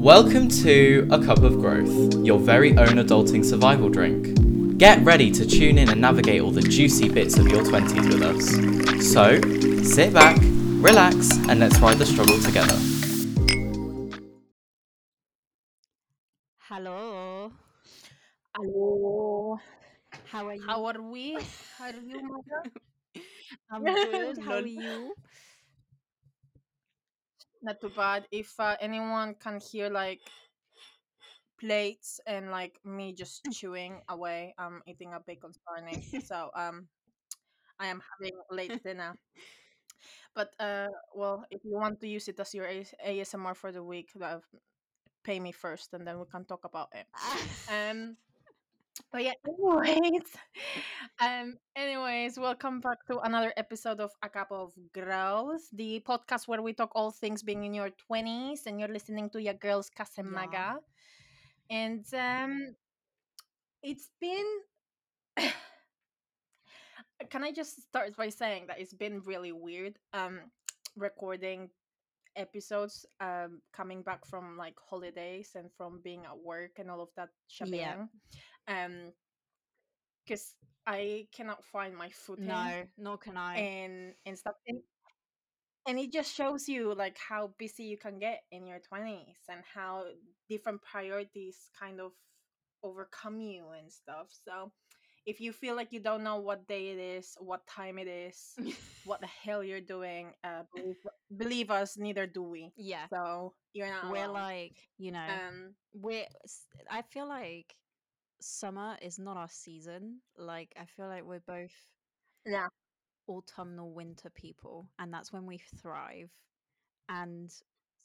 Welcome to A Cup of Growth, your very own adulting survival drink. Get ready to tune in and navigate all the juicy bits of your 20s with us. So, sit back, relax, and let's ride the struggle together. Hello. Hello. How are you? How are we? How are you, Mother? I'm good. How are you? Not too bad. If uh, anyone can hear like plates and like me just chewing away, I'm eating a bacon sarnie. So um, I am having late dinner. But uh, well, if you want to use it as your ASMR for the week, uh, pay me first, and then we can talk about it. Um, but yeah, anyways, um, anyways, welcome back to another episode of A Cup of Growth, the podcast where we talk all things being in your twenties, and you're listening to your girls Yeah. Kasemaga, and um, it's been. Can I just start by saying that it's been really weird, um, recording episodes, um, coming back from like holidays and from being at work and all of that Yeah. shebang, um, because I cannot find my footing No, nor can I. and and stuff and, and it just shows you like how busy you can get in your 20s and how different priorities kind of overcome you and stuff so if you feel like you don't know what day it is what time it is what the hell you're doing uh believe, believe us neither do we yeah. so you're not We're alone like, you know, um we're. I feel like summer is not our season. Like, I feel like we're both yeah autumnal winter people, and that's when we thrive. And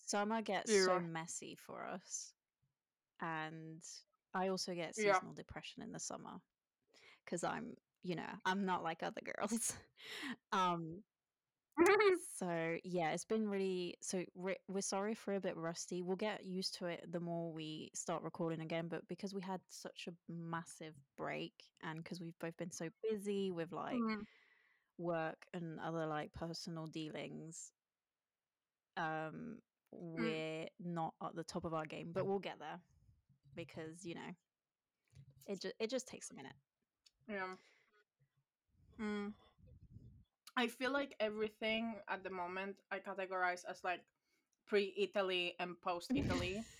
summer gets yeah so messy for us. And I also get yeah seasonal depression in the summer because I'm, you know, I'm not like other girls. um, so yeah, it's been really. So re- we're sorry for a bit rusty. We'll get used to it the more we start recording again. But because we had such a massive break, and because we've both been so busy with like Mm, work and other like personal dealings, um, mm, we're not at the top of our game. But we'll get there because you know it just it just takes a minute. Yeah mm. I feel like everything at the moment I categorize as like pre Italy and post Italy.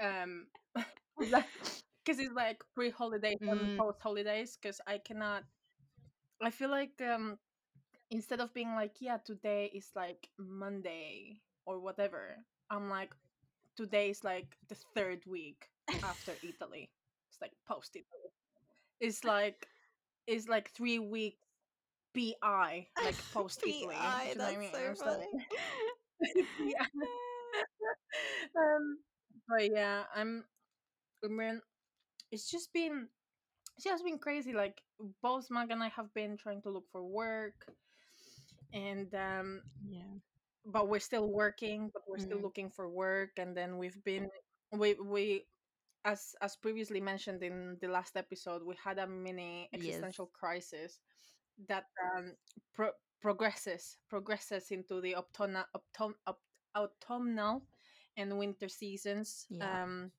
Um, because it's like pre holidays and Mm, post holidays. Because I cannot. I feel like um instead of being like yeah today is like Monday or whatever, I'm like today is like the third week after Italy. It's like post Italy. It's like it's like three weeks bi like post Italy. PI, Do you know what I that's mean? so funny. yeah. um, but yeah, I'm. I mean, it's just been it's just been crazy. Like both Mag and I have been trying to look for work, and um, yeah. but we're still working, but we're still Mm, looking for work, and then we've been we we as as previously mentioned in the last episode, we had a mini yes. existential crisis that um pro- progresses progresses into the autumnal autumn, autumnal and winter seasons Yeah. um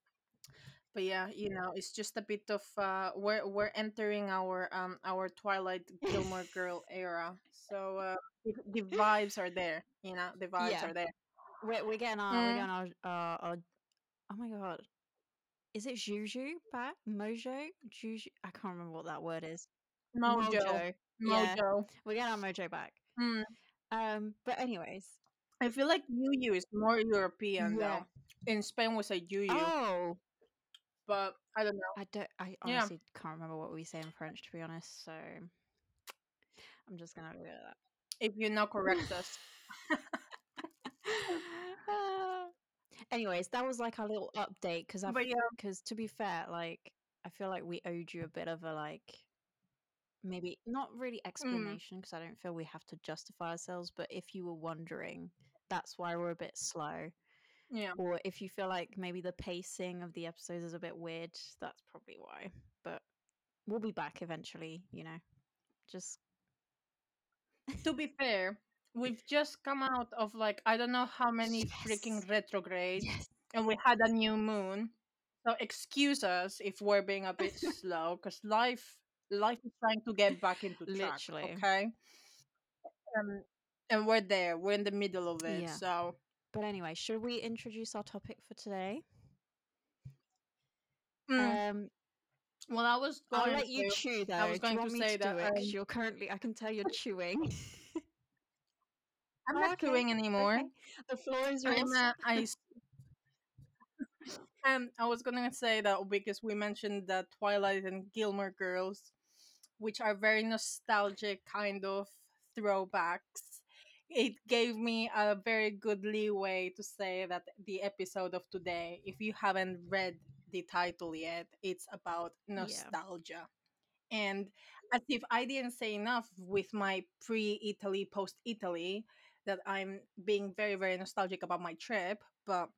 but yeah you know it's just a bit of uh we're we're entering our um our twilight gilmore girl era so uh the, vibes are there you know the vibes yeah. are there We're we're getting our we're mm, getting our uh our oh my god. Is it Juju back? Mojo? Juju I can't remember what that word is. mojo Mojo. Yeah. mojo We're getting our mojo back. mm. Um but anyways. i feel like yu is more european Yeah. though in spain we say yu Oh but i don't know I don't I yeah honestly can't remember what we say in French to be honest, so I'm just gonna go with if you know correct us that. Anyways, that was like our little update because I but yeah because to be fair, like I feel like we owed you a bit of a like maybe not really mm, explanation because I don't feel we have to justify ourselves, but if you were wondering, that's why we're a bit slow. yeah Or if you feel like maybe the pacing of the episodes is a bit weird, that's probably why. But we'll be back eventually, you know. Just to be fair we've just come out of like i don't know how many yes. freaking retrogrades Yes. and we had a new moon. So excuse us if we're being a bit slow, because life life is trying to get back into track. Literally. Okay. Um, and we're there. We're in the middle of it. Yeah. So But anyway, should we introduce our topic for today? mm, Um, well, I was going I'll let you to- chew though. I was going to say to that, um, you're currently, I can tell you're chewing. I'm Oh, not okay, doing anymore. okay. The floor is yours. uh, I um, I was gonna say that because we mentioned that Twilight and Gilmore Girls, which are very nostalgic kind of throwbacks. It gave me a very good leeway to say that the episode of today, if you haven't read the title yet, it's about nostalgia. And as if I didn't say enough with my pre Italy, post Italy, that I'm being very, very nostalgic about my trip, but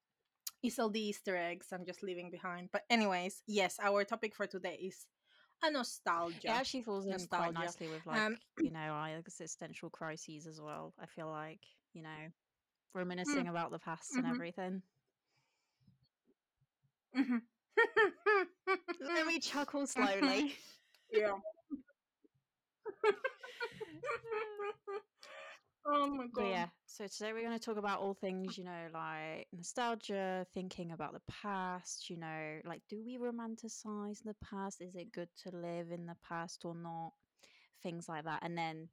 it's all the Easter eggs I'm just leaving behind. But, anyways, yes, our topic for today is a It nostalgia. actually falls in quite nicely with like Um, you know our existential crises as well. I feel like you know reminiscing about the past and mhm. everything. Mhm. Let me chuckle slowly. yeah. oh my god. But yeah, so today we're going to talk about all things, you know, like nostalgia, thinking about the past, you know, like do we romanticize the past? Is it good to live in the past or not? Things like that. And then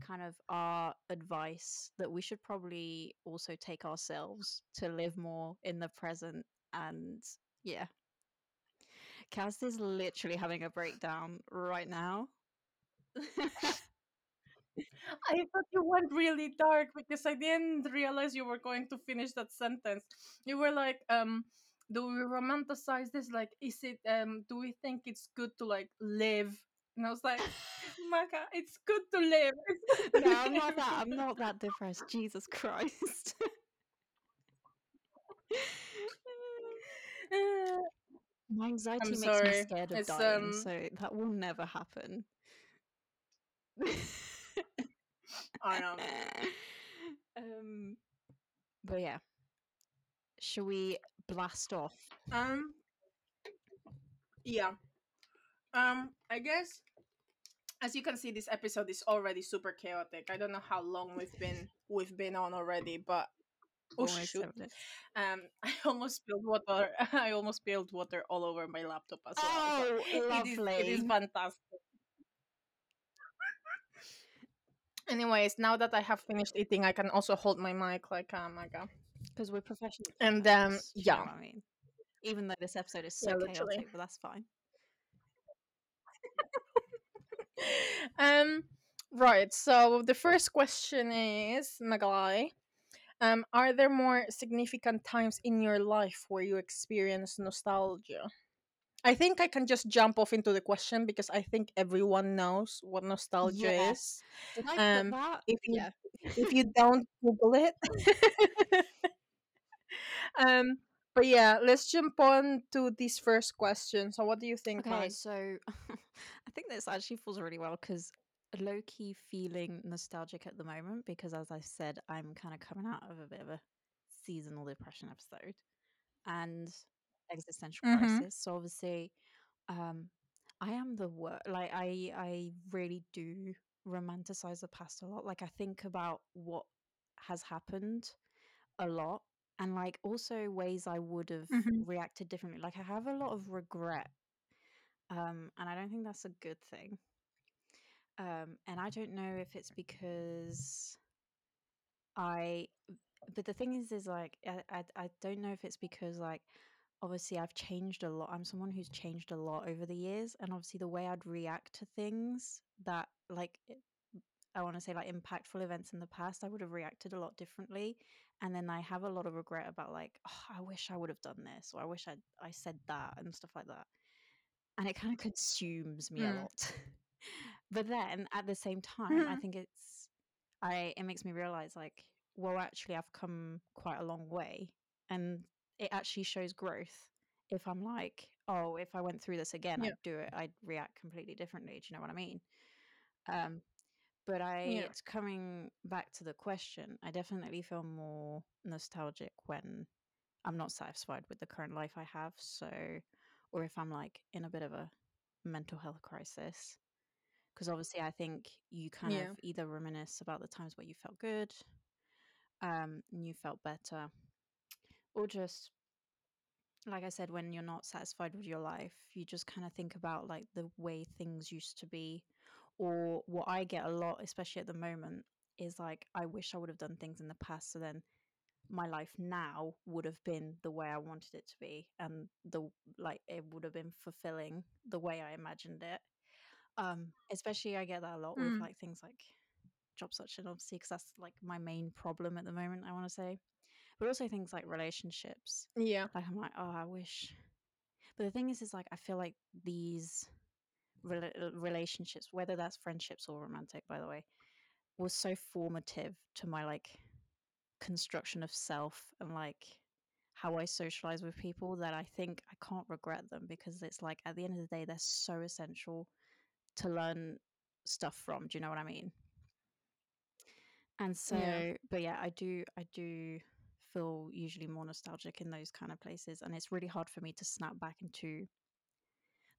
kind of our advice that we should probably also take ourselves to live more in the present. And yeah, Cass is literally having a breakdown right now. I thought you went really dark because I didn't realize you were going to finish that sentence. You were like, um, do we romanticize this? Like, is it um do we think it's good to like live? And I was like, Maka, it's good to live. It's good to no, I'm not live." that. I'm not that depressed. Jesus Christ. My anxiety I'm makes sorry. me scared of It's, dying, um, so that will never happen. I know. um, but yeah, shall we blast off? Um. Yeah. Um. I guess, as you can see, this episode is already super chaotic. I don't know how long we've been we've been on already, but oh shoot. Um, I almost spilled water. I almost spilled water all over my laptop as well. Oh, but it is, it is fantastic. Anyways, now that I have finished eating, I can also hold my mic like oh my god. Because we're professional. And, um, podcasts, do you know yeah. I mean, even though this episode is Yeah, so literally. chaotic, but that's fine. um right so the first question is magalai um are there more significant times in your life where you experience nostalgia i think i can just jump off into the question because i think everyone knows what nostalgia Yeah. is Did I put Um, if you Yeah. if you don't google it um but yeah let's jump on to this first question so what do you think Okay, Mag? so I think this actually falls really well because low key feeling nostalgic at the moment because, as I said, I'm kind of coming out of a bit of a seasonal depression episode and existential Mhm. crisis. So obviously, um, I am the worst. Like I, I really do romanticize the past a lot. Like I think about what has happened a lot and like also ways I would have Mhm. reacted differently. Like I have a lot of regret um, and I don't think that's a good thing. Um, and I don't know if it's because I, but the thing is, is like I, I, I don't know if it's because like obviously I've changed a lot. I'm someone who's changed a lot over the years, and obviously the way I'd react to things that like I want to say like impactful events in the past, I would have reacted a lot differently. And then I have a lot of regret about like, oh, I wish I would have done this, or I wish I I said that and stuff like that and it kind of consumes me a Mm. lot. but then at the same time, I Mhm. think it's I it makes me realize like, well, actually, I've come quite a long way, and it actually shows growth. If I'm like, oh, if I went through this again, Yeah. I'd do it. I'd react completely differently. Do you know what I mean? Um, but I, Yeah. it's coming back to the question. I definitely feel more nostalgic when I'm not satisfied with the current life I have. So, or if I'm like in a bit of a mental health crisis, because obviously I think you kind Yeah. of either reminisce about the times where you felt good, um, and you felt better, or just like I said, when you're not satisfied with your life, you just kind of think about like the way things used to be. Or what I get a lot, especially at the moment, is like, I wish I would have done things in the past. So then my life now would have been the way I wanted it to be. And the like, it would have been fulfilling the way I imagined it. Um, especially I get that a lot with Mm. like things like job search and obviously, because that's like my main problem at the moment, I want to say. But also things like relationships. Yeah. Like, I'm like, oh, I wish but the thing is, is like I feel like these rela- uh, relationships, whether that's friendships or romantic, by the way, was so formative to my like construction of self and like how I socialize with people that I think I can't regret them because it's like at the end of the day, they're so essential to learn stuff from. Do you know what I mean? And so, Yeah. but yeah, I do, I do feel usually more nostalgic in those kind of places, and it's really hard for me to snap back into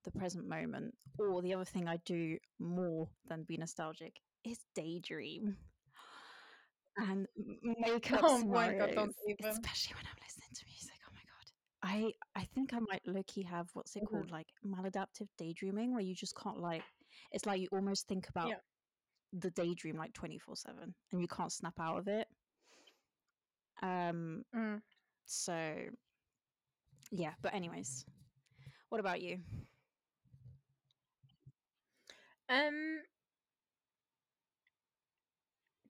the present moment. Or the other thing I do more than be nostalgic is daydream and m- make up Oh my god, don't even. especially when I'm listening to music. Oh my god. I I think I might low key have what's it Mhm. called like maladaptive daydreaming where you just can't like it's like you almost think about Yeah. the daydream like 24/7 and you can't snap out of it. Um Mm. so yeah, but anyways, what about you? Um,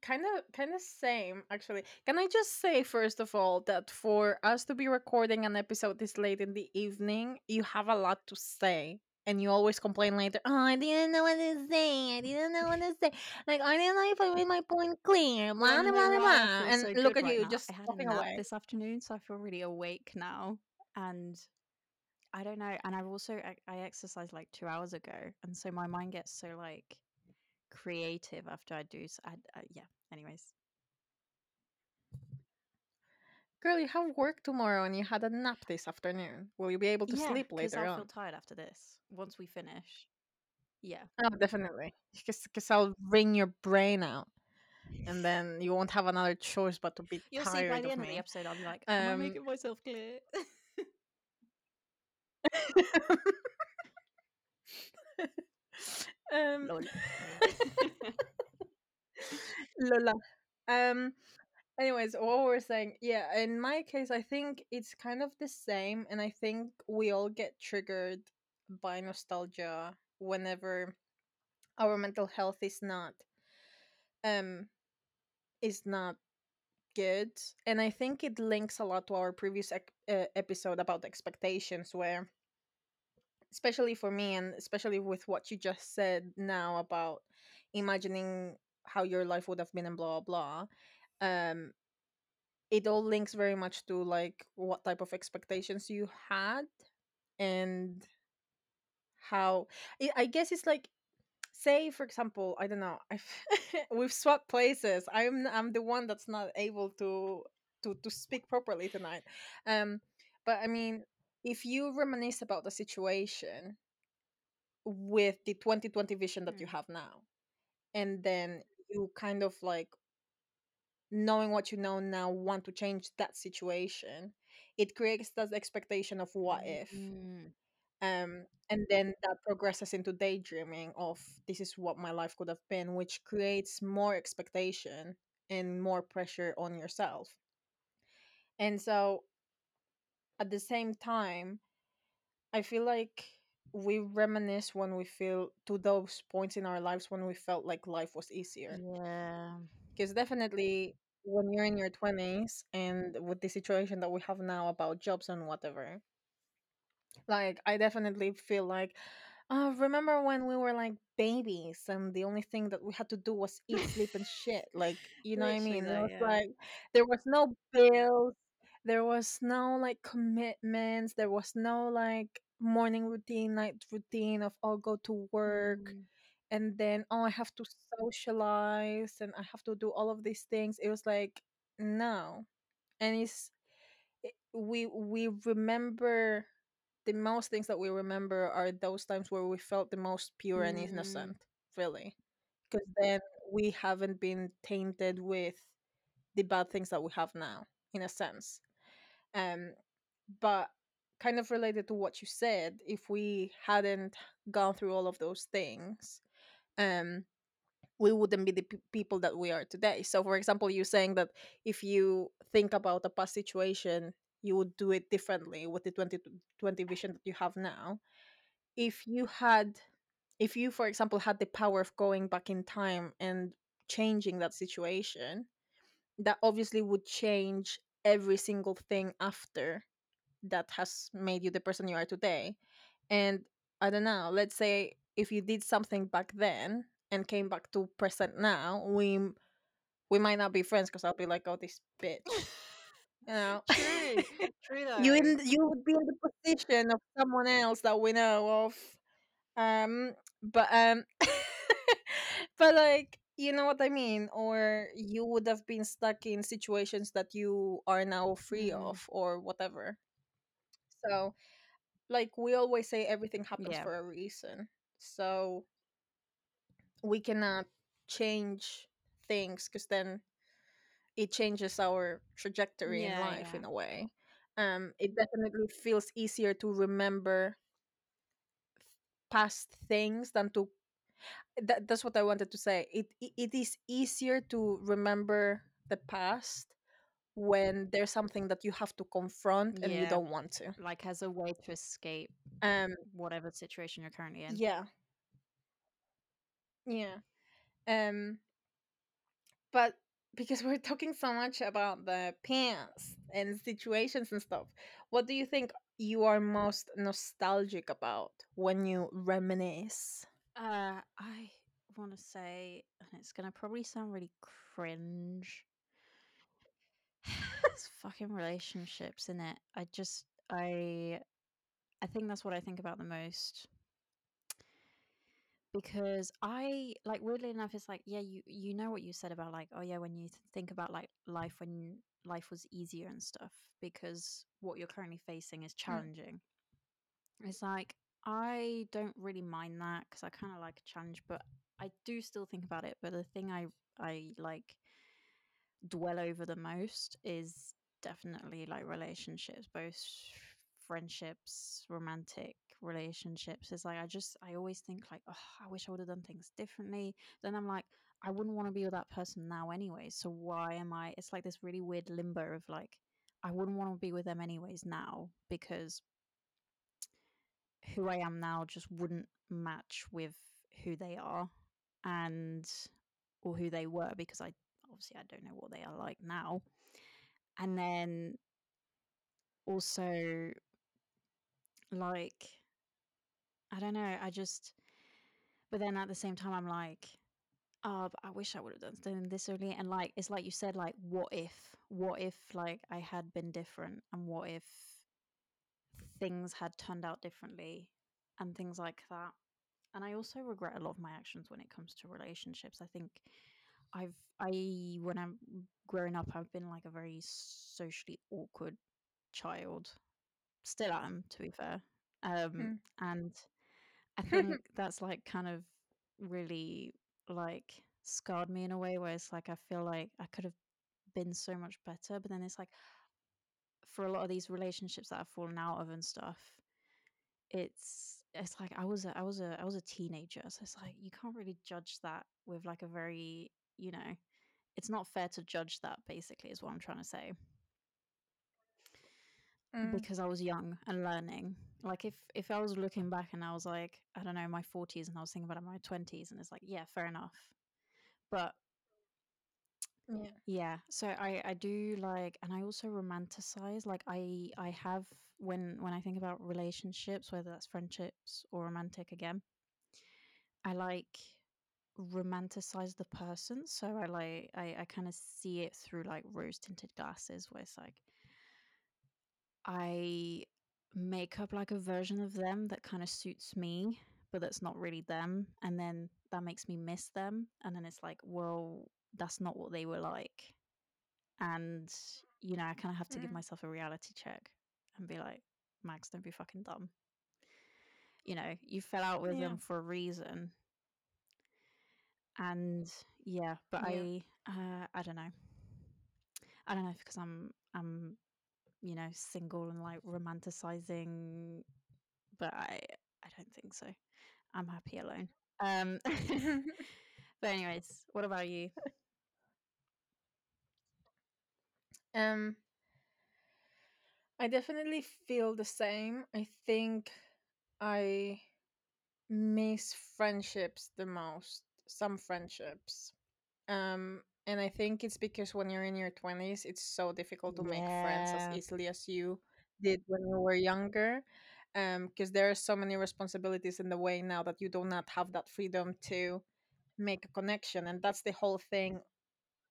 kind of kind of same actually can i just say first of all that for us to be recording an episode this late in the evening you have a lot to say and you always complain later oh i didn't know what to say i didn't know what to say like i didn't know if i made my point clear You oh blah blah blah blah and so look at right you now? just I had a nap away this afternoon, so I feel really awake now. And I don't know. And I've also I, I exercised like two hours ago, and so my mind gets so like creative after I do. So I, I, yeah. Anyways, girl you have work tomorrow and you had a nap this afternoon will you be able to yeah, sleep later I'll on I feel tired after this once we finish. Yeah. oh definitely because i'll wring your brain out and then you won't have another choice but to be You'll see by tired the of end of the episode, I'll be like, "Am I Um, making it myself clear?" um, Lol. Lola. Um. Anyways, what we're saying, yeah. In my case, I think it's kind of the same, and I think we all get triggered by nostalgia whenever our mental health is not um is not good and i think it links a lot to our previous ec- uh, episode about expectations where especially for me and especially with what you just said now about imagining how your life would have been and blah blah blah um it all links very much to like what type of expectations you had and how i I guess it's like say for example i don't know I've, we've swapped places i'm i'm the one that's not able to to to speak properly tonight um but i mean if you reminisce about the situation with the 2020 vision that you Mm. have now and then you kind of like knowing what you know now want to change that situation it creates that expectation of what if Mm. um and then that progresses into daydreaming of this is what my life could have been which creates more expectation and more pressure on yourself and so at the same time i feel like we reminisce when we feel to those points in our lives when we felt like life was easier Yeah. because definitely when you're in your 20s and with the situation that we have now about jobs and whatever like i definitely feel like uh remember when we were like babies and the only thing that we had to do was eat sleep and shit like you know what i Literally mean it though, was yeah. like there was no bills there was no like commitments there was no like morning routine night routine of oh go to work Mm. And then oh i have to socialize and i have to do all of these things it was like no and it's we we remember the most things that we remember are those times where we felt the most pure and Mm. innocent, really, because then we haven't been tainted with the bad things that we have now, in a sense. Um, but kind of related to what you said, if we hadn't gone through all of those things, um, we wouldn't be the p- people that we are today. So, for example, you saying that if you think about a past situation, you would do it differently with the 2020 vision that you have now. If you had, if you, for example, had the power of going back in time and changing that situation, that obviously would change every single thing after that has made you the person you are today. And I don't know, let's say if you did something back then and came back to present now, we we might not be friends because I'll be like, oh, this bitch. You know, True, true though. you in you would be in the position of someone else that we know of. Um, but um, but like you know what I mean, or you would have been stuck in situations that you are now free Mm. of, or whatever. So, like we always say, everything happens Yeah. for a reason. So we cannot change things because then it changes our trajectory in Yeah, life yeah. in a way. Um, it definitely feels easier to remember past things than to that, that's what I wanted to say. It, it it is easier to remember the past when there's something that you have to confront and you Yeah. don't want to. Like as a way to escape Um whatever situation you're currently in. yeah. Yeah. Um but because we're talking so much about the past and situations and stuff, what do you think you are most nostalgic about when you reminisce? Uh, I want to say, and it's gonna probably sound really cringe. It's fucking relationships, in it. I just, I, I think that's what I think about the most because I like weirdly enough, it's like yeah, you you know what you said about like oh yeah, when you think about like life when life was easier and stuff because what you're currently facing is Mm. challenging. It's like I don't really mind that because I kind of like a challenge, but I do still think about it. But the thing I I like dwell over the most is definitely like relationships, both friendships, romantic relationships. It's like I just I always think like, oh, I wish I would have done things differently. Then I'm like, I wouldn't want to be with that person now anyway. So why am I? It's like this really weird limbo of like, I wouldn't want to be with them anyways now because who I am now just wouldn't match with who they are and or who they were because I obviously I don't know what they are like now. And then also like I don't know, I just but then at the same time I'm like oh, I wish I would have done this earlier. And like, it's like you said, like, what if, what if, like, I had been different, and what if things had turned out differently, and things like that. And I also regret a lot of my actions when it comes to relationships. I think I've, I, when I'm growing up, I've been like a very socially awkward child. Still am, to be fair. Um, Mm. and I think that's like kind of really like scarred me in a way where it's like I feel like I could have been so much better, but then it's like for a lot of these relationships that I've fallen out of and stuff, it's it's like I was a, I was a I was a teenager, so it's like you can't really judge that with like a very you know, it's not fair to judge that. Basically, is what I'm trying to say Mm. because I was young and learning. Like if if I was looking back and I was like I don't know my 40s and I was thinking about my 20s and it's like yeah fair enough, but Yeah. Yeah, so I I do like and I also romanticize like I I have when when I think about relationships whether that's friendships or romantic again I like romanticize the person so I like I I kind of see it through like rose tinted glasses where it's like I make up like a version of them that kind of suits me but that's not really them and then that makes me miss them and then it's like well that's not what they were like and you know, I kind of have to give Mm. myself a reality check and be like, Mags, don't be fucking dumb. You know, you fell out with Yeah. them for a reason. And yeah, but Yeah. I uh I don't know. I don't know because I'm I'm you know, single and like romanticizing but I I don't think so. I'm happy alone. Um but anyways, what about you? um I definitely feel the same. I think I miss friendships the most. Some friendships. Um and I think it's because when you're in your 20s, it's so difficult to make friends as easily as you did when you were younger. Um because there are so many responsibilities in the way now that you do not have that freedom to make a connection and that's the whole thing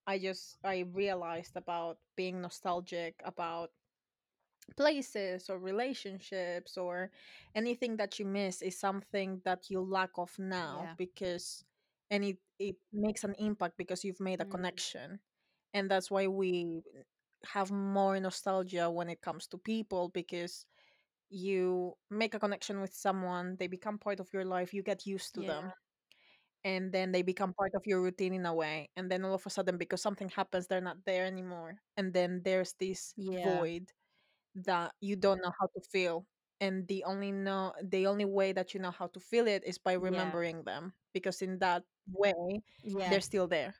I just I realized about being nostalgic about places or relationships or anything that you miss is something that you lack of now Yeah. because and it it makes an impact because you've made a Mm. connection and that's why we have more nostalgia when it comes to people because you make a connection with someone they become part of your life you get used to Yeah. them and then they become part of your routine in a way and then all of a sudden because something happens they're not there anymore and then there's this Yeah. void that you don't know how to feel and the only know the only way that you know how to feel it is by Yeah. remembering them because in that way Yeah. they're still there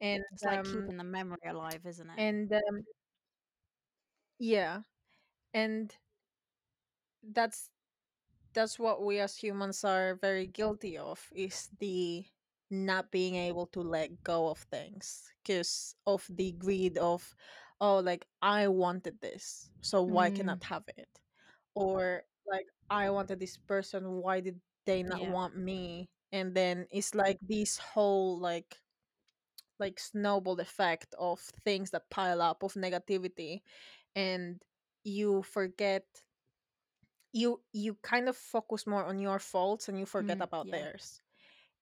and It's like um keeping the memory alive, isn't it? and um, yeah and that's that's what we as humans are very guilty of is the not being able to let go of things because of the greed of oh like i wanted this so why Mm. cannot have it or like i wanted this person why did they not Yeah. want me and then it's like this whole like like snowball effect of things that pile up of negativity and you forget you you kind of focus more on your faults and you forget Mm. about Yeah. theirs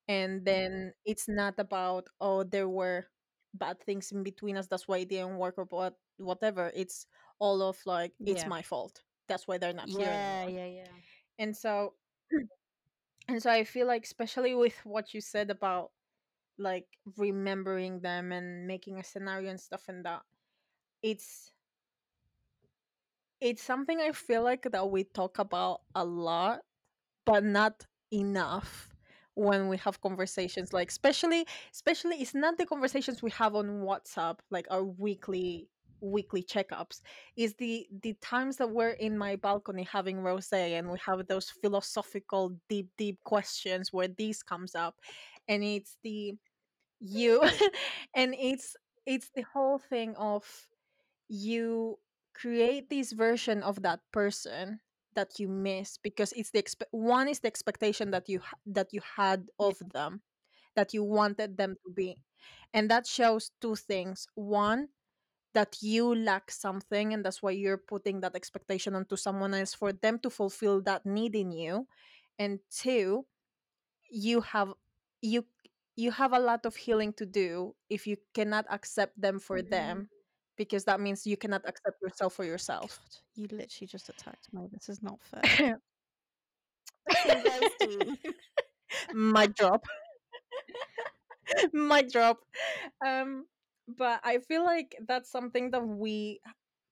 and then it's not about oh there were bad things in between us that's why it didn't work or what whatever it's all of like it's Yeah. my fault that's why they're not here Yeah, anymore yeah, yeah. and so and so i feel like especially with what you said about like remembering them and making a scenario and stuff and that it's it's something i feel like that we talk about a lot but not enough when we have conversations like especially especially it's not the conversations we have on whatsapp like our weekly weekly checkups is the the times that we're in my balcony having rose and we have those philosophical deep deep questions where this comes up and it's the you and it's it's the whole thing of you create this version of that person that you miss because it's the expe- one is the expectation that you ha- that you had of them that you wanted them to be. And that shows two things. One that you lack something and that's why you're putting that expectation onto someone else for them to fulfill that need in you and two you have you you have a lot of healing to do if you cannot accept them for Mm. them because that means you cannot accept yourself for yourself God, you literally just attacked me. This is not fair. Mic drop mic drop um but i feel like that's something that we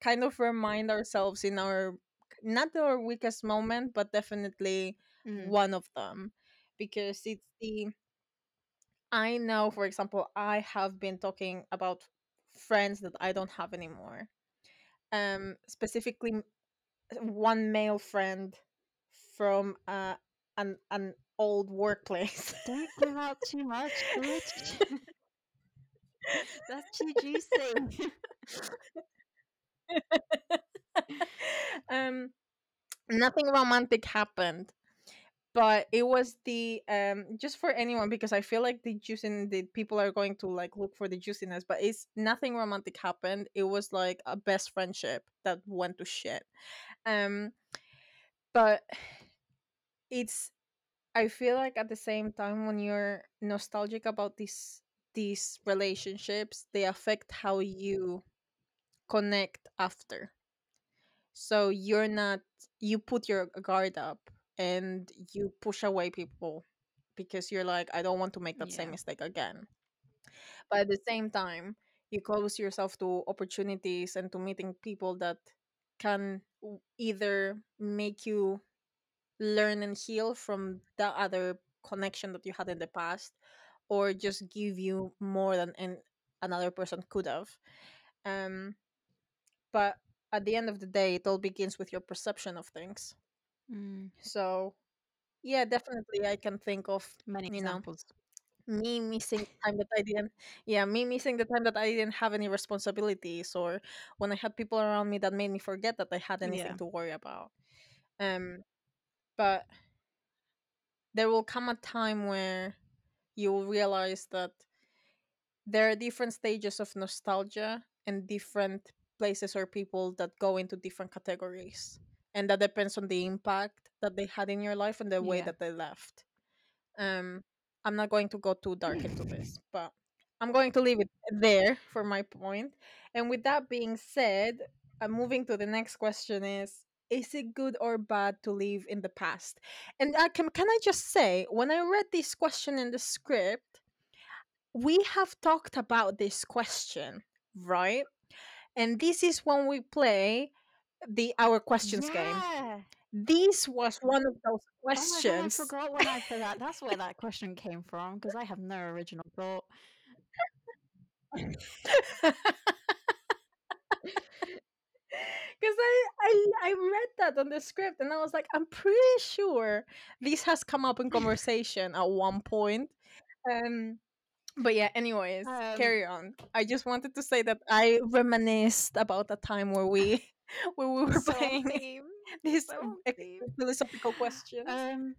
kind of remind ourselves in our not our weakest moment but definitely Mm. one of them because it's the i know for example i have been talking about friends that i don't have anymore um specifically one male friend from uh an an old workplace Don't give out too much. That's too juicy. um nothing romantic happened but it was the um just for anyone because i feel like the juicing the people are going to like look for the juiciness but it's nothing romantic happened it was like a best friendship that went to shit um but it's i feel like at the same time when you're nostalgic about these these relationships they affect how you connect after so you're not you put your guard up and you push away people because you're like i don't want to make that same Yeah. mistake again but at the same time you close yourself to opportunities and to meeting people that can either make you learn and heal from the other connection that you had in the past or just give you more than an, another person could have um but at the end of the day it all begins with your perception of things Mm, so yeah definitely i can think of many you know examples. me missing time that i didn't yeah me missing the time that i didn't have any responsibilities or when i had people around me that made me forget that i had anything Yeah. to worry about um but there will come a time where you will realize that there are different stages of nostalgia and different places or people that go into different categories and that depends on the impact that they had in your life and the way Yeah. that they left um i'm not going to go too dark into this but i'm going to leave it there for my point and with that being said uh, moving to the next question is is it good or bad to live in the past? And I can, can i just say when i read this question in the script we have talked about this question right? And this is when we play the our questions game. This was one of those Oh god, I questions. forgot when I put that. That's where that question came from because I have no original thought. because I, I I that on the script and I was like, I'm pretty sure this has come up in conversation at one point. Um, but yeah, anyways, Um, carry on. I just wanted to say that I reminisced about the time where we where we were so playing theme. these So philosophical question. Um,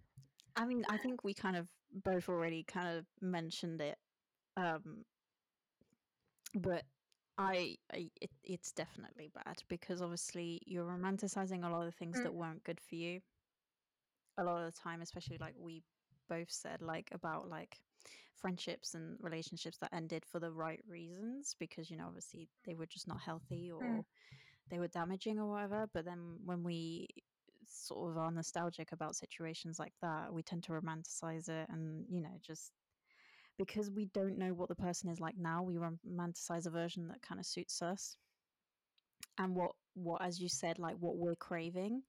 I mean, I think we kind of both already kind of mentioned it. Um, but I, I it, it's definitely bad because obviously you're romanticizing a lot of things Mm. that weren't good for you. A lot of the time, especially like we both said, like about like friendships and relationships that ended for the right reasons because you know obviously they were just not healthy or Mm. they were damaging or whatever. But then when we sort of are nostalgic about situations like that, we tend to romanticize it and you know just because we don't know what the person is like now, we romanticize a version that kind of suits us. And what what as you said, like what we're craving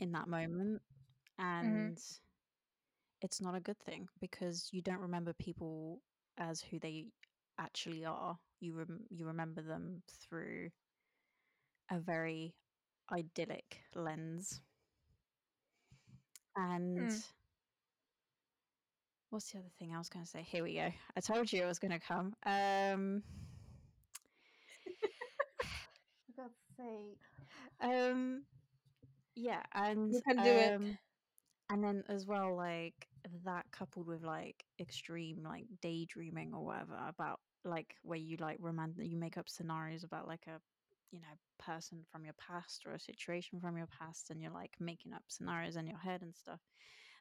in that moment. And it's not a good thing because you don't remember people as who they actually are. You rem- you remember them through a very idyllic lens. And Mm. What's the other thing I was going to say? Here we go. I told you it was going to come. Um, for God's sake. Um, yeah, and You can do it. um, and then as well, like that coupled with like extreme like daydreaming or whatever about like where you like romantic, you make up scenarios about like a you know person from your past or a situation from your past, and you're like making up scenarios in your head and stuff.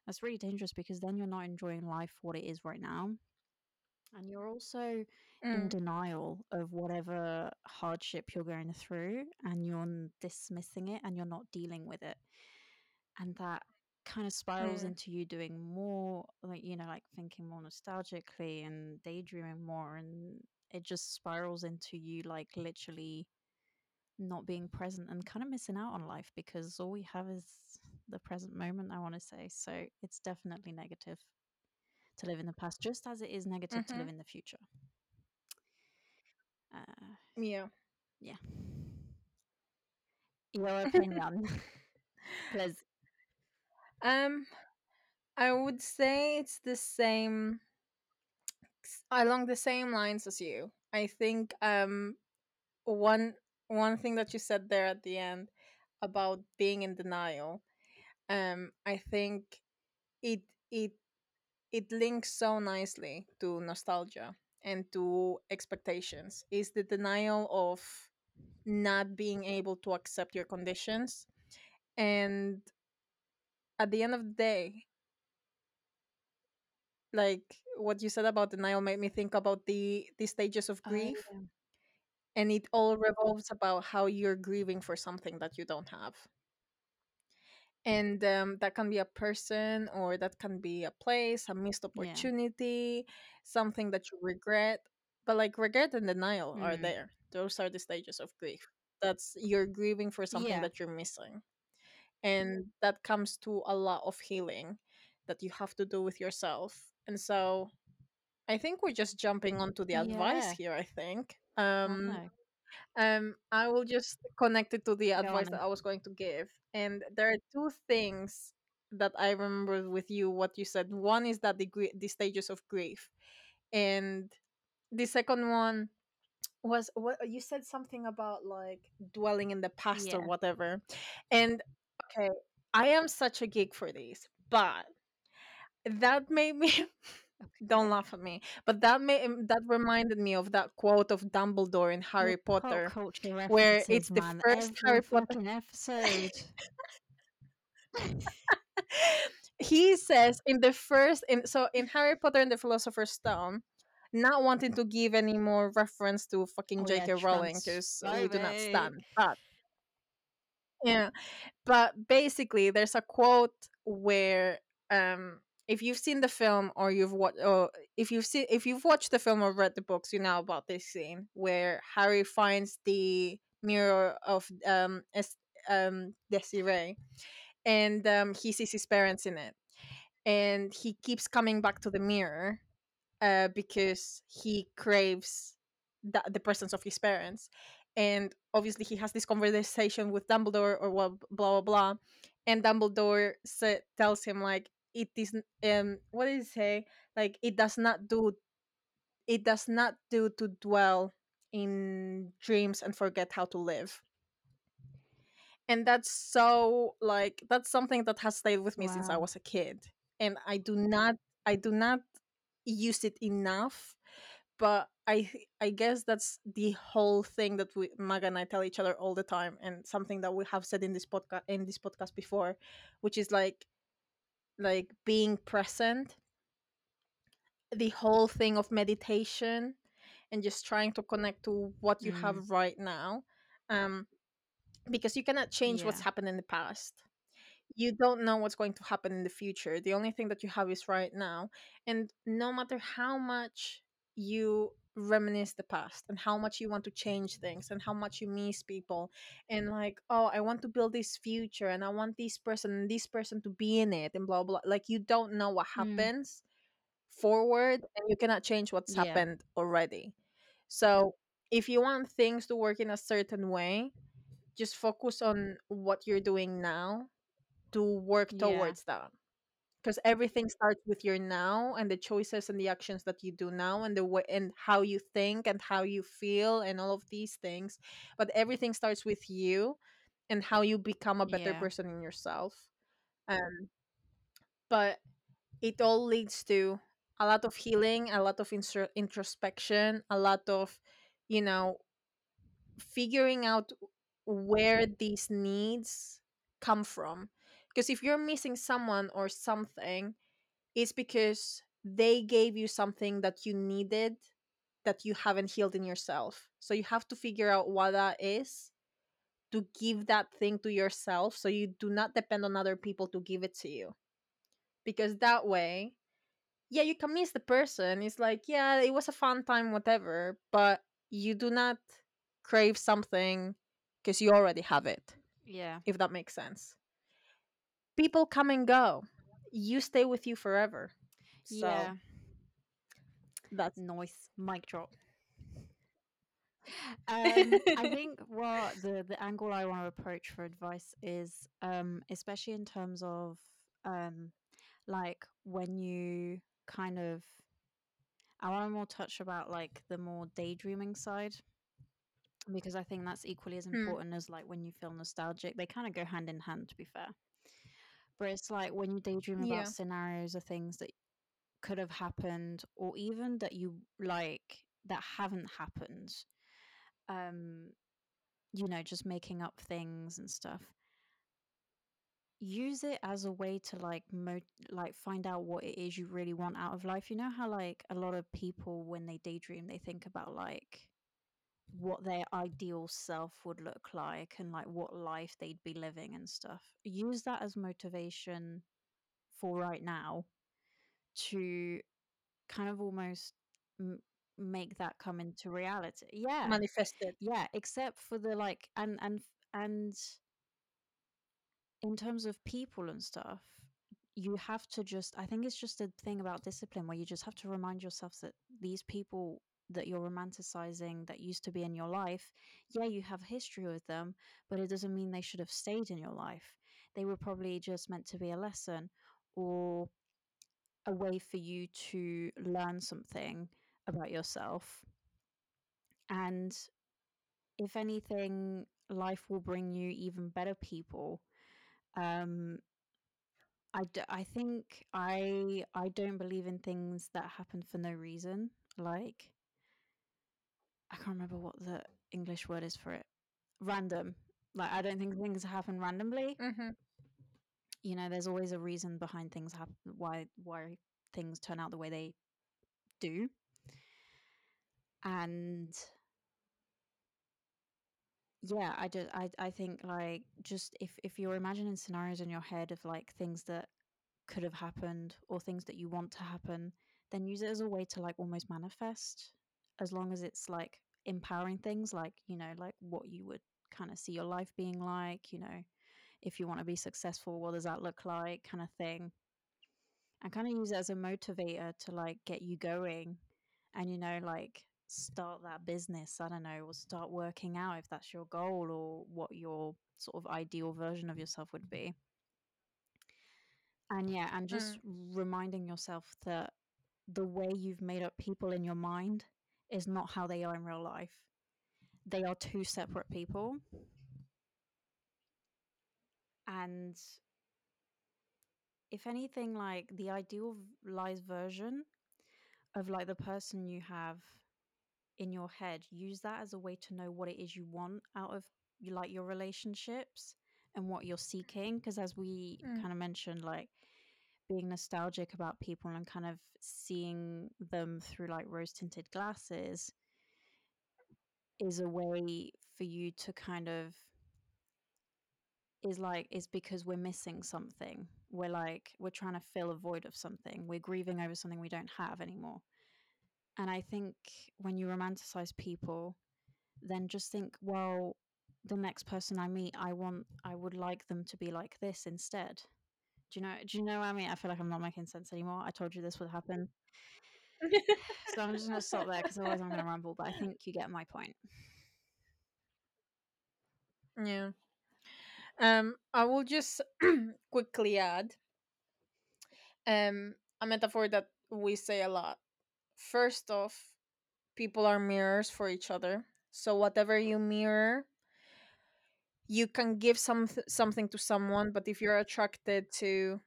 That's really dangerous because then you're not enjoying life for what it is right now. And you're also in Mm. denial of whatever hardship you're going through and you're dismissing it and you're not dealing with it. And that kind of spirals Mm. into you doing more, like, you know, like thinking more nostalgically and daydreaming more. And it just spirals into you, like, literally not being present and kind of missing out on life because all we have is the present moment, I want to say. So it's definitely negative to live in the past, just as it is negative to live in the future. Uh, Yeah. yeah. Your opinion, please. Um, I would say it's the same along the same lines as you. I think um one one thing that you said there at the end about being in denial, um, I think it it it links so nicely to nostalgia and to expectations. Is the denial of not being able to accept your conditions and at the end of the day like what you said about denial made me think about the the stages of Oh, grief yeah. And it all revolves about how you're grieving for something that you don't have and um, that can be a person or that can be a place a missed Yeah. opportunity something that you regret but like regret and denial are Mm. there those are the stages of grief that's you're grieving for something Yeah. that you're missing and that comes to a lot of healing that you have to do with yourself and so i think we're just jumping onto the advice Yeah. here i think um no. um, I will just connect it to the Go advice on that. I was going to give. And there are two things that I remember with you what you said. One is that the gr- the stages of grief, and the second one was what you said something about like dwelling in the past or Yeah. whatever. And okay, I am such a geek for these, but that made me don't laugh at me but that made that reminded me of that quote of dumbledore in harry Your potter where it's the man. first Every harry potter episode. he says in the first in so in harry potter and the philosopher's stone not wanting to give any more reference to fucking Oh yeah, jk rowling because we do not stand but yeah but basically there's a quote where um if you've seen the film or you've watched or if you've seen if you've watched the film or read the books you know about this scene where harry finds the mirror of um um desiree and um he sees his parents in it and he keeps coming back to the mirror uh because he craves the, the presence of his parents and obviously he has this conversation with dumbledore or what blah blah blah and dumbledore sa- tells him like it is um what did he say? Like it does not do it does not do to dwell in dreams and forget how to live. And that's so like that's something that has stayed with me since i was a kid and i do not i do not use it enough but i i guess that's the whole thing that we maga and i tell each other all the time and something that we have said in this podcast in this podcast before which is like like being present the whole thing of meditation and just trying to connect to what you Mm. have right now um because you cannot change what's happened in the past. You don't know what's going to happen in the future. The only thing that you have is right now. And no matter how much you reminisce the past and how much you want to change things and how much you miss people and like oh i want to build this future and i want this person and this person to be in it and blah blah like you don't know what Mm. happens forward and you cannot change what's Yeah. happened already so if you want things to work in a certain way just focus on what you're doing now to work Yeah. towards that because everything starts with your now and the choices and the actions that you do now and the way and how you think and how you feel and all of these things but everything starts with you and how you become a better Yeah. person in yourself um but it all leads to a lot of healing a lot of intro- introspection a lot of you know figuring out where these needs come from because if you're missing someone or something it's because they gave you something that you needed that you haven't healed in yourself. So you have to figure out what that is to give that thing to yourself so you do not depend on other people to give it to you. Because that way yeah you can miss the person it's like yeah it was a fun time whatever but you do not crave something because you already have it Yeah. if that makes sense people come and go you stay with you forever so Yeah. that's Nice. Mic drop. um i think what the the angle i want to approach for advice is um especially in terms of um like when you kind of i want to more touch about like the more daydreaming side because i think that's equally as Hmm. important as like when you feel nostalgic they kind of go hand in hand to be fair but it's like when you daydream yeah. about scenarios or things that could have happened or even that you like that haven't happened um you know just making up things and stuff. Use it as a way to like mo- like find out what it is you really want out of life. You know how like a lot of people when they daydream they think about like what their ideal self would look like and like what life they'd be living and stuff. Use that as motivation for right now to kind of almost m- make that come into reality. Yeah. Manifested. Yeah, except for the like and and and in terms of people and stuff, you have to just I think it's just a thing about discipline where you just have to remind yourself that these people that you're romanticizing that used to be in your life, yeah, you have history with them, but it doesn't mean they should have stayed in your life. They were probably just meant to be a lesson or a way for you to learn something about yourself. And if anything, life will bring you even better people. Um, I, d- I think I I don't believe in things that happen for no reason. Like I can't remember what the English word is for it. Random. Like I don't think things happen randomly. Mm-hmm. You know, there's always a reason behind things happen. Why why things turn out the way they do. And yeah, I just I I think like just if if you're imagining scenarios in your head of like things that could have happened or things that you want to happen, then use it as a way to like almost manifest as long as it's like empowering things like, you know, like what you would kind of see your life being like, you know, if you want to be successful, what does that look like kind of thing. And kind of use it as a motivator to like get you going and you know like start that business, I don't know, or start working out if that's your goal or what your sort of ideal version of yourself would be. And yeah, and mm. just reminding yourself that the way you've made up people in your mind is not how they are in real life. They are two separate people. And if anything, like the idealized version of like the person you have in your head, use that as a way to know what it is you want out of like your relationships and what you're seeking. Because as we Mm. kind of mentioned, like being nostalgic about people and kind of seeing them through like rose tinted glasses is a way for you to kind of is like is because we're missing something. We're like we're trying to fill a void of something. We're grieving over something we don't have anymore. And i think when you romanticize people then just think well the next person i meet i want i would like them to be like this instead do you know do you know what i mean i feel like i'm not making sense anymore i told you this would happen so i'm just going to stop there because otherwise i'm going to ramble but i think you get my point Yeah. Um, I will just quickly add um a metaphor that we say a lot. First off, people are mirrors for each other. So whatever you mirror, you can give some something to someone, but if you're attracted to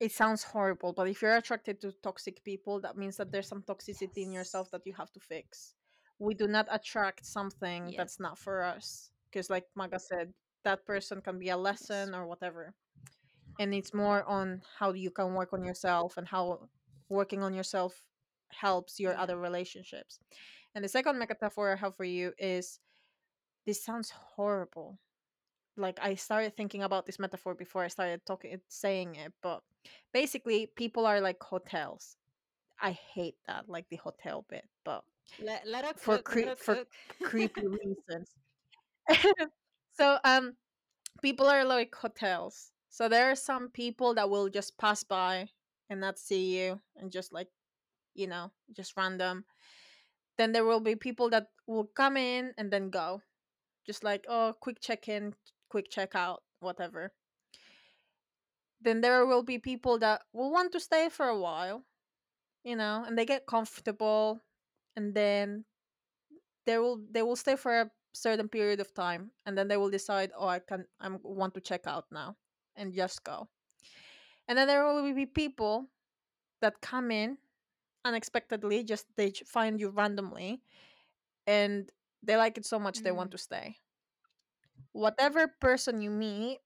it sounds horrible, but if you're attracted to toxic people, that means that there's some toxicity in yourself that you have to fix. We do not attract something Yes. that's not for us. Because, like Maga said, that person can be a lesson or whatever. And it's more on how you can work on yourself and how working on yourself helps your other relationships. And the second metaphor I have for you is this sounds horrible. Like I started thinking about this metaphor before I started talking saying it, but basically people are like hotels. I hate that, like the hotel bit, but let, let her for cook cre- let for creepy reasons. so um people are like hotels. So there are some people that will just pass by and not see you and just like you know, just random. Then there will be people that will come in and then go. Just like, oh, quick check in, quick check out, whatever. Then there will be people that will want to stay for a while, you know, and they get comfortable and then they will they will stay for a certain period of time and then they will decide, oh, I can I want to check out now and just go. And then there will be people that come in unexpectedly, just they find you randomly and they like it so much they want Mm. to stay. Whatever person you meet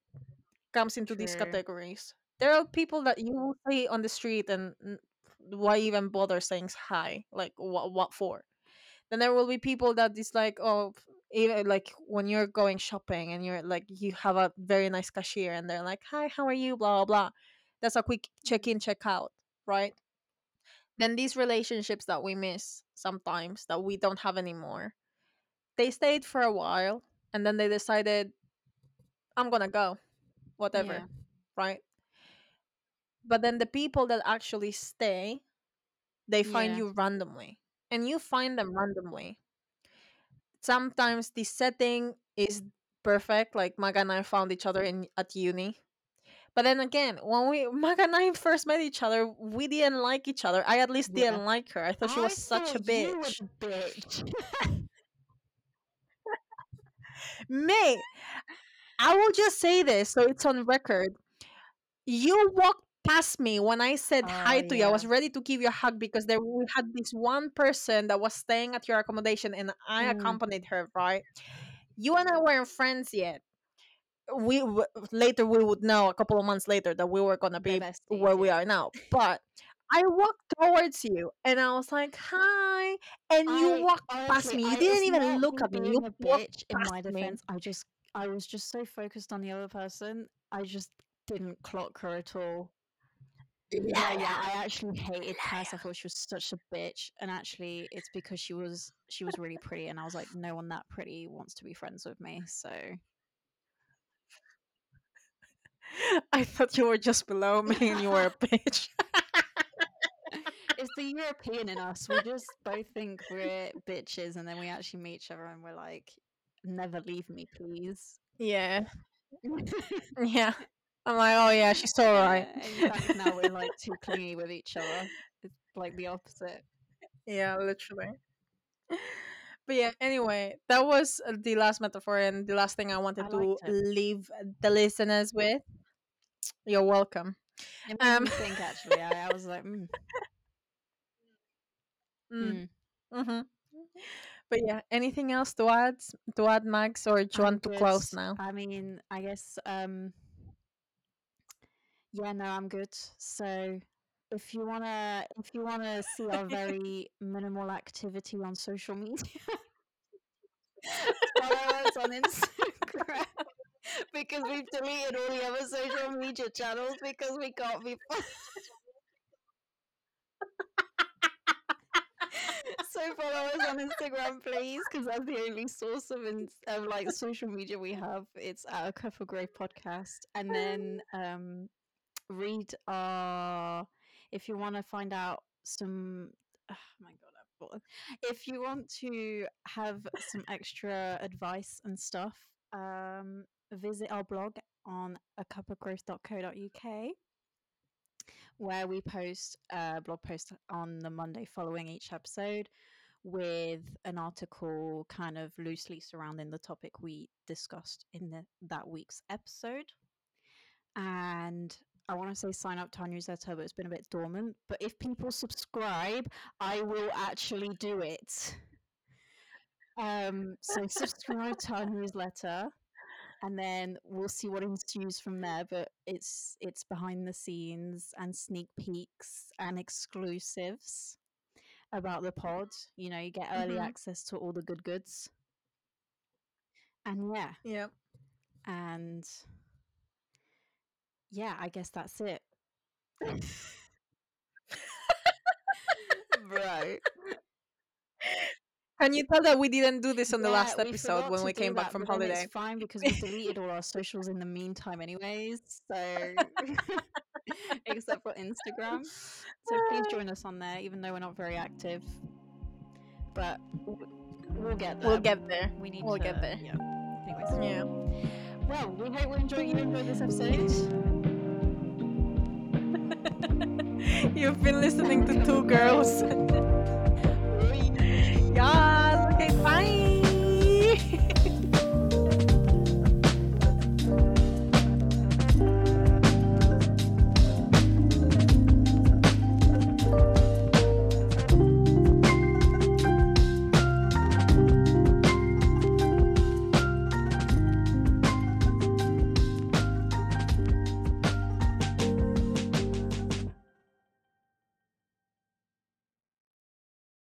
comes into these categories. There are people that you will see on the street and n- why even bother saying hi? Like what what for? then there will be people that is like oh even like when you're going shopping and you're like you have a very nice cashier and they're like hi how are you blah blah blah that's a quick check in check out right then these relationships that we miss sometimes that we don't have anymore they stayed for a while and then they decided i'm gonna go whatever Yeah. right but then the people that actually stay they find Yeah. you randomly and you find them randomly sometimes the setting is perfect like maga and i found each other in at uni but then again when we maga and i first met each other we didn't like each other i at least Yeah. didn't like her i thought she I was such a thought you were bitch the bitch. mate i will just say this so it's on record you walked past me when I said hi Oh, to you. I yeah. was ready to give you a hug because there we had this one person that was staying at your accommodation and I Mm. accompanied her, right? You and I weren't friends yet. We w- later we would know a couple of months later that we were gonna They're be besties, where we yeah. are now. But I walked towards you and I was like, "Hi," and you I- walked past me. You I- didn't even look at me. You a bitch. In my past me. defense, I just I was just so focused on the other person. I just didn't clock her at all. Yeah, yeah. I actually hated Cass. I thought she was such a bitch, and actually, it's because she was she was really pretty, and I was like, no one that pretty wants to be friends with me. So I thought you were just below me and you were a bitch. it's the European in us. We just both think we're bitches, and then we actually meet each other, and we're like, never leave me, please. yeah, yeah. I'm like, oh yeah, she's all right. In fact, now we're like too clingy with each other. It's like the opposite. Yeah, literally. But yeah, anyway, that was uh, the last metaphor and the last thing I wanted I to it. leave the listeners with. You're welcome. It made Um, think actually. I, I was like, mm, Mm, mm, hmm But yeah, anything else to add? To add, Mags, or do you want to close now? I mean, I guess. um Yeah, no, I'm good. So, if you wanna, if you wanna see our very minimal activity on social media, follow us on Instagram because we've deleted all the other social media channels because we can't be. So follow us on Instagram, please, because that's the only source of, ins- of like social media we have. It's at a cup of grey podcast, and then um, read our. If you want to find out some, oh my god, I've got. If you want to have some extra advice and stuff, um, visit our blog on a cup of growth.co.uk where we post a blog post on the Monday following each episode with an article kind of loosely surrounding the topic we discussed in the, that week's episode. And I want to say sign up to our newsletter, but it's been a bit dormant. But if people subscribe, I will actually do it. Um, so subscribe to our newsletter and then we'll see what ensues from there but it's it's behind the scenes and sneak peeks and exclusives about the pod you know you get early Mhm. access to all the good goods and yeah Yeah. and yeah i guess that's it bro Can you tell that we didn't do this on the Yeah, last episode when we came back that, from holiday? It's fine because we deleted all our socials in the meantime, anyways. So, except for Instagram. So please join us on there, even though we're not very active. But we'll get there. We'll get there. We need we'll to get there. Yeah. Anyways. Yeah. Well, we hope we enjoy you enjoyed this episode. You've been listening to two girls. Yes. Okay, bye.